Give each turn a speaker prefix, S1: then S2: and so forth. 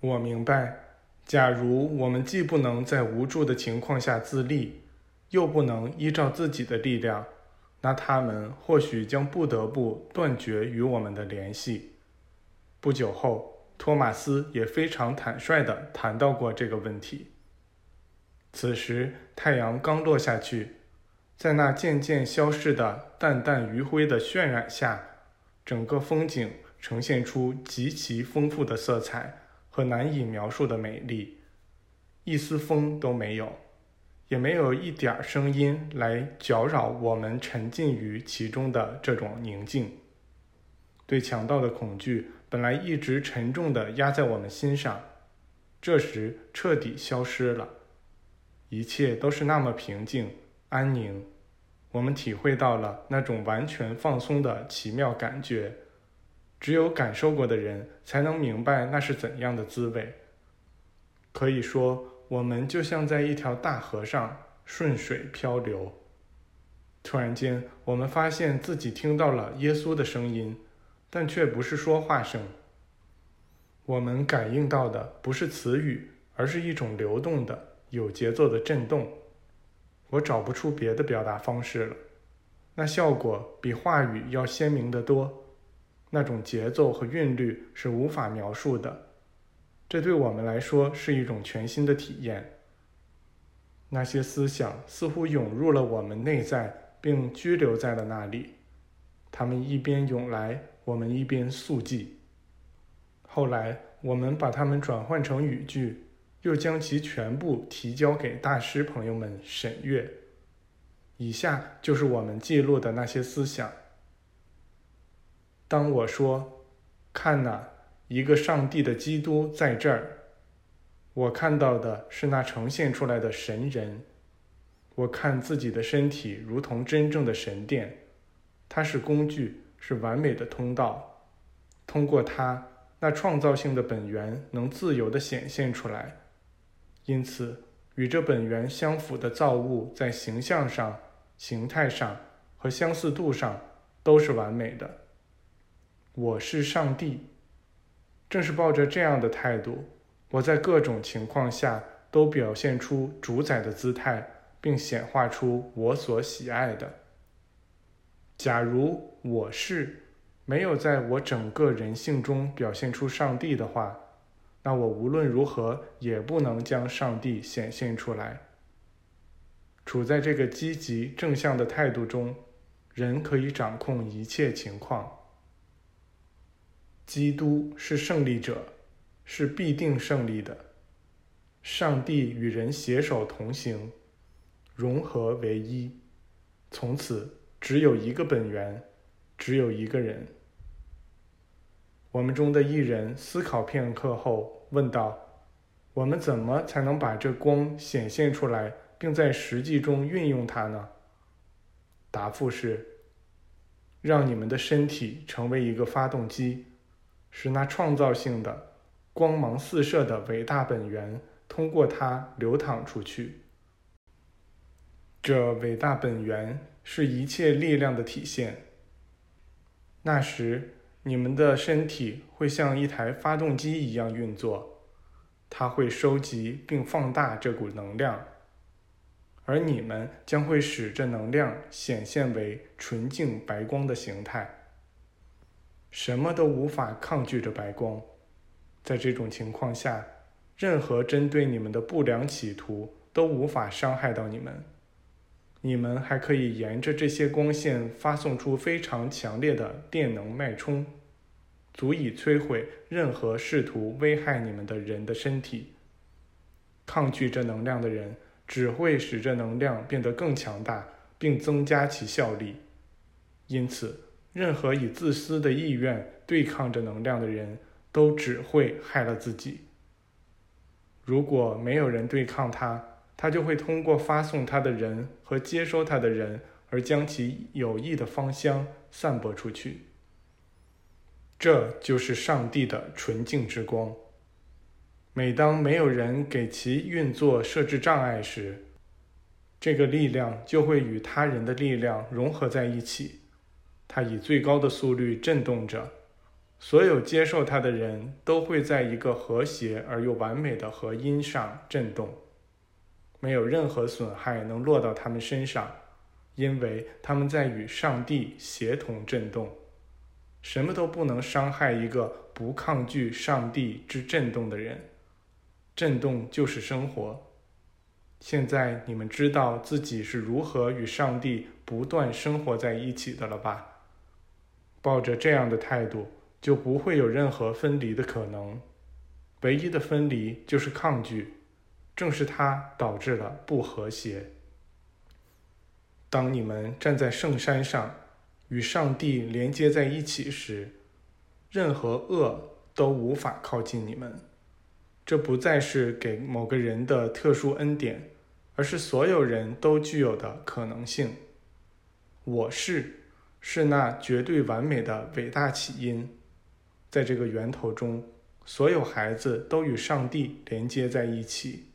S1: 我明白，假如我们既不能在无助的情况下自立，又不能依照自己的力量，那他们或许将不得不断绝与我们的联系。不久后，托马斯也非常坦率地谈到过这个问题。此时，太阳刚落下去，在那渐渐消逝的淡淡余晖的渲染下，整个风景呈现出极其丰富的色彩。和难以描述的美丽，一丝风都没有，也没有一点声音来搅扰我们沉浸于其中的这种宁静。对强盗的恐惧本来一直沉重地压在我们心上，这时彻底消失了，一切都是那么平静安宁，我们体会到了那种完全放松的奇妙感觉。只有感受过的人才能明白那是怎样的滋味。可以说，我们就像在一条大河上顺水漂流。突然间，我们发现自己听到了耶稣的声音，但却不是说话声。我们感应到的不是词语，而是一种流动的、有节奏的震动。我找不出别的表达方式了，那效果比话语要鲜明得多。那种节奏和韵律是无法描述的，这对我们来说是一种全新的体验。那些思想似乎涌入了我们内在，并居留在了那里。它们一边涌来，我们一边速记。后来，我们把它们转换成语句，又将其全部提交给大师朋友们审阅。以下就是我们记录的那些思想。当我说“看呐，一个上帝的基督在这儿”，我看到的是那呈现出来的神人。我看自己的身体如同真正的神殿，它是工具，是完美的通道。通过它，那创造性的本源能自由地显现出来。因此，与这本源相符的造物，在形象上、形态上和相似度上都是完美的。我是上帝，正是抱着这样的态度，我在各种情况下都表现出主宰的姿态，并显化出我所喜爱的。假如我是没有在我整个人性中表现出上帝的话，那我无论如何也不能将上帝显现出来。处在这个积极正向的态度中，人可以掌控一切情况。基督是胜利者，是必定胜利的。上帝与人携手同行，融合为一，从此只有一个本源，只有一个人。我们中的一人思考片刻后问道：“我们怎么才能把这光显现出来，并在实际中运用它呢？”答复是：“让你们的身体成为一个发动机。”使那创造性的、光芒四射的伟大本源通过它流淌出去。这伟大本源是一切力量的体现。那时，你们的身体会像一台发动机一样运作，它会收集并放大这股能量，而你们将会使这能量显现为纯净白光的形态。什么都无法抗拒这白光，在这种情况下，任何针对你们的不良企图都无法伤害到你们。你们还可以沿着这些光线发送出非常强烈的电能脉冲，足以摧毁任何试图危害你们的人的身体。抗拒这能量的人只会使这能量变得更强大，并增加其效力。因此。任何以自私的意愿对抗着能量的人，都只会害了自己。如果没有人对抗他，他就会通过发送他的人和接收他的人，而将其有益的芳香散播出去。这就是上帝的纯净之光。每当没有人给其运作设置障碍时，这个力量就会与他人的力量融合在一起。它以最高的速率震动着，所有接受它的人都会在一个和谐而又完美的合音上震动，没有任何损害能落到他们身上，因为他们在与上帝协同震动。什么都不能伤害一个不抗拒上帝之震动的人。震动就是生活。现在你们知道自己是如何与上帝不断生活在一起的了吧？抱着这样的态度。就不会有任何分离的可能，唯一的分离就是抗拒，正是它导致了不和谐。当你们站在圣山上，与上帝连接在一起时，任何恶都无法靠近你们。这不再是给某个人的特殊恩典，而是所有人都具有的可能性。我是，是那绝对完美的伟大起因。在这个源头中，所有孩子都与上帝连接在一起。